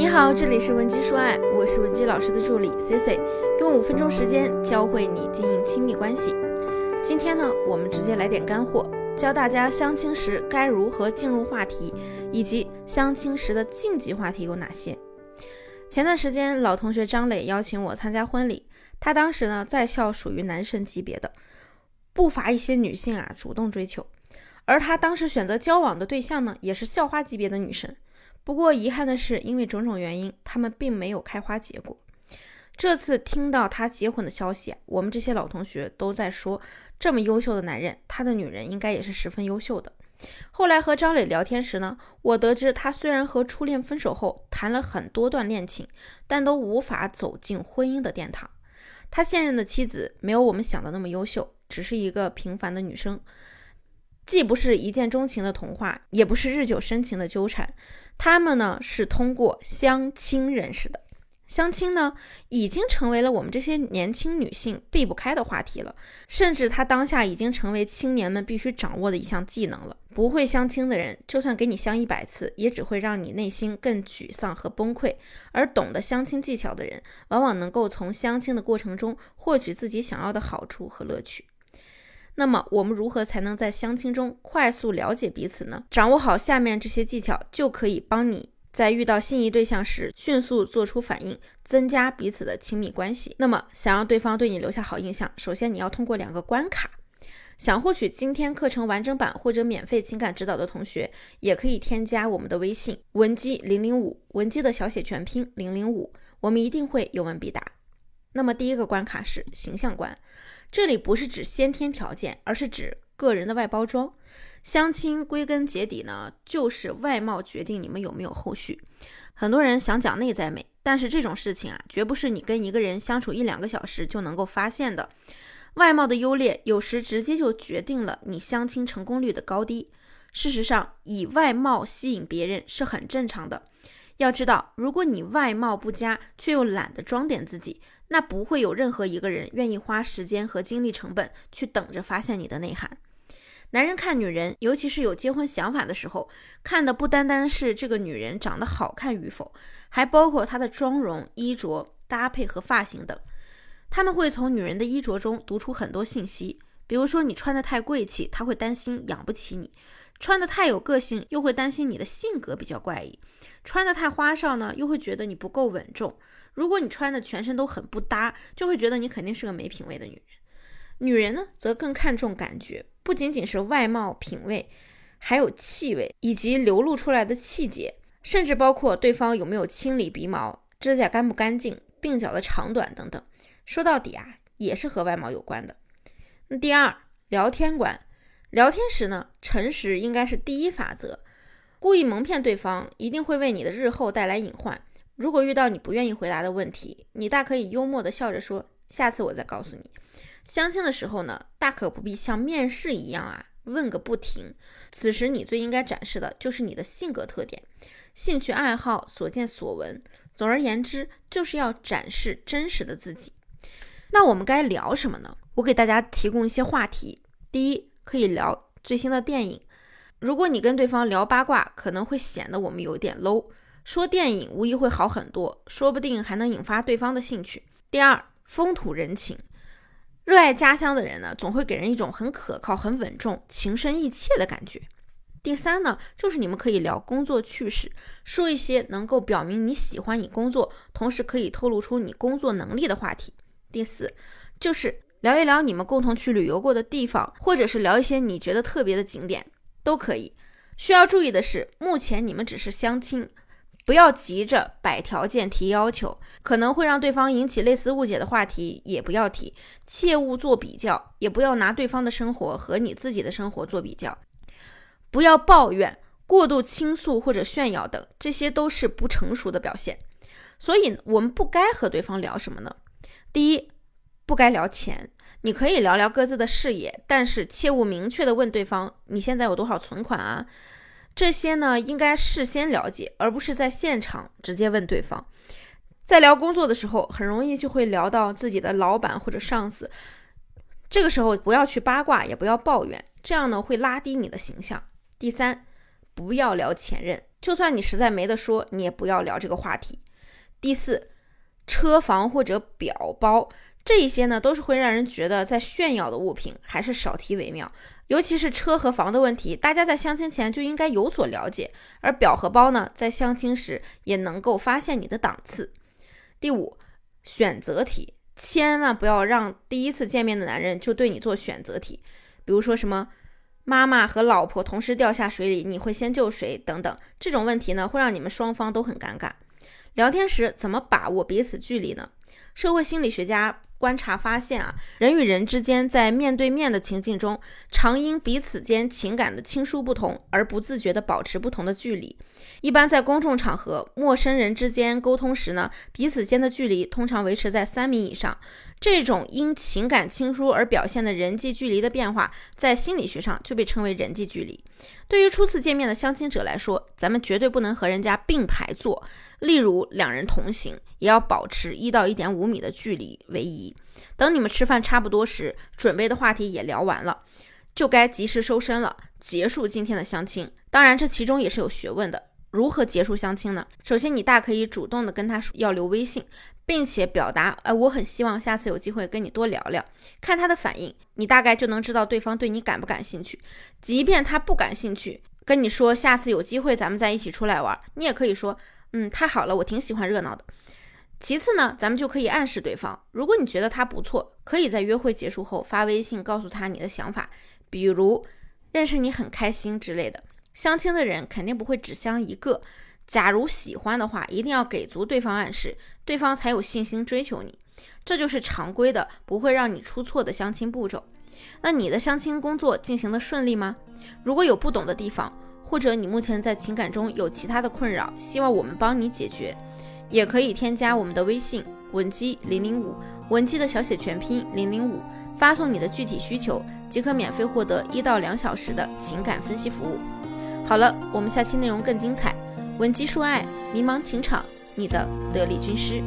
你好，这里是文姬说爱，我是文姬老师的助理 C C，用五分钟时间教会你经营亲密关系。今天呢，我们直接来点干货，教大家相亲时该如何进入话题，以及相亲时的禁忌话题有哪些。前段时间，老同学张磊邀请我参加婚礼，他当时呢在校属于男神级别的，不乏一些女性啊主动追求，而他当时选择交往的对象呢也是校花级别的女神。不过遗憾的是，因为种种原因，他们并没有开花结果。这次听到他结婚的消息，我们这些老同学都在说，这么优秀的男人，他的女人应该也是十分优秀的。后来和张磊聊天时呢，我得知他虽然和初恋分手后谈了很多段恋情，但都无法走进婚姻的殿堂。他现任的妻子没有我们想的那么优秀，只是一个平凡的女生。既不是一见钟情的童话，也不是日久生情的纠缠，他们呢是通过相亲认识的。相亲呢已经成为了我们这些年轻女性避不开的话题了，甚至它当下已经成为青年们必须掌握的一项技能了。不会相亲的人，就算给你相一百次，也只会让你内心更沮丧和崩溃；而懂得相亲技巧的人，往往能够从相亲的过程中获取自己想要的好处和乐趣。那么我们如何才能在相亲中快速了解彼此呢？掌握好下面这些技巧，就可以帮你在遇到心仪对象时迅速做出反应，增加彼此的亲密关系。那么想让对方对你留下好印象，首先你要通过两个关卡。想获取今天课程完整版或者免费情感指导的同学，也可以添加我们的微信文姬零零五，文姬的小写全拼零零五，我们一定会有问必答。那么第一个关卡是形象关。这里不是指先天条件，而是指个人的外包装。相亲归根结底呢，就是外貌决定你们有没有后续。很多人想讲内在美，但是这种事情啊，绝不是你跟一个人相处一两个小时就能够发现的。外貌的优劣，有时直接就决定了你相亲成功率的高低。事实上，以外貌吸引别人是很正常的。要知道，如果你外貌不佳，却又懒得装点自己。那不会有任何一个人愿意花时间和精力成本去等着发现你的内涵。男人看女人，尤其是有结婚想法的时候，看的不单单是这个女人长得好看与否，还包括她的妆容、衣着搭配和发型等。他们会从女人的衣着中读出很多信息，比如说你穿的太贵气，他会担心养不起你；穿的太有个性，又会担心你的性格比较怪异；穿的太花哨呢，又会觉得你不够稳重。如果你穿的全身都很不搭，就会觉得你肯定是个没品位的女人。女人呢，则更看重感觉，不仅仅是外貌品味，还有气味以及流露出来的气节，甚至包括对方有没有清理鼻毛、指甲干不干净、鬓角的长短等等。说到底啊，也是和外貌有关的。那第二，聊天观，聊天时呢，诚实应该是第一法则，故意蒙骗对方，一定会为你的日后带来隐患。如果遇到你不愿意回答的问题，你大可以幽默的笑着说：“下次我再告诉你。”相亲的时候呢，大可不必像面试一样啊，问个不停。此时你最应该展示的就是你的性格特点、兴趣爱好、所见所闻。总而言之，就是要展示真实的自己。那我们该聊什么呢？我给大家提供一些话题。第一，可以聊最新的电影。如果你跟对方聊八卦，可能会显得我们有点 low。说电影无疑会好很多，说不定还能引发对方的兴趣。第二，风土人情，热爱家乡的人呢，总会给人一种很可靠、很稳重、情深意切的感觉。第三呢，就是你们可以聊工作趣事，说一些能够表明你喜欢你工作，同时可以透露出你工作能力的话题。第四，就是聊一聊你们共同去旅游过的地方，或者是聊一些你觉得特别的景点，都可以。需要注意的是，目前你们只是相亲。不要急着摆条件提要求，可能会让对方引起类似误解的话题也不要提，切勿做比较，也不要拿对方的生活和你自己的生活做比较，不要抱怨、过度倾诉或者炫耀等，这些都是不成熟的表现。所以，我们不该和对方聊什么呢？第一，不该聊钱，你可以聊聊各自的事业，但是切勿明确的问对方你现在有多少存款啊。这些呢，应该事先了解，而不是在现场直接问对方。在聊工作的时候，很容易就会聊到自己的老板或者上司，这个时候不要去八卦，也不要抱怨，这样呢会拉低你的形象。第三，不要聊前任，就算你实在没得说，你也不要聊这个话题。第四，车房或者表包这一些呢，都是会让人觉得在炫耀的物品，还是少提为妙。尤其是车和房的问题，大家在相亲前就应该有所了解。而表和包呢，在相亲时也能够发现你的档次。第五，选择题，千万不要让第一次见面的男人就对你做选择题，比如说什么妈妈和老婆同时掉下水里，你会先救谁等等，这种问题呢，会让你们双方都很尴尬。聊天时怎么把握彼此距离呢？社会心理学家。观察发现啊，人与人之间在面对面的情境中，常因彼此间情感的亲疏不同而不自觉地保持不同的距离。一般在公众场合，陌生人之间沟通时呢，彼此间的距离通常维持在三米以上。这种因情感亲疏而表现的人际距离的变化，在心理学上就被称为人际距离。对于初次见面的相亲者来说，咱们绝对不能和人家并排坐，例如两人同行，也要保持一到一点五米的距离为宜。等你们吃饭差不多时，准备的话题也聊完了，就该及时收身了，结束今天的相亲。当然，这其中也是有学问的。如何结束相亲呢？首先，你大可以主动的跟他说要留微信，并且表达，哎，我很希望下次有机会跟你多聊聊，看他的反应，你大概就能知道对方对你感不感兴趣。即便他不感兴趣，跟你说下次有机会咱们再一起出来玩，你也可以说，嗯，太好了，我挺喜欢热闹的。其次呢，咱们就可以暗示对方，如果你觉得他不错，可以在约会结束后发微信告诉他你的想法，比如认识你很开心之类的。相亲的人肯定不会只相一个，假如喜欢的话，一定要给足对方暗示，对方才有信心追求你。这就是常规的，不会让你出错的相亲步骤。那你的相亲工作进行的顺利吗？如果有不懂的地方，或者你目前在情感中有其他的困扰，希望我们帮你解决，也可以添加我们的微信文姬零零五，文姬的小写全拼零零五，发送你的具体需求，即可免费获得一到两小时的情感分析服务。好了，我们下期内容更精彩。文姬说爱，迷茫情场，你的得力军师。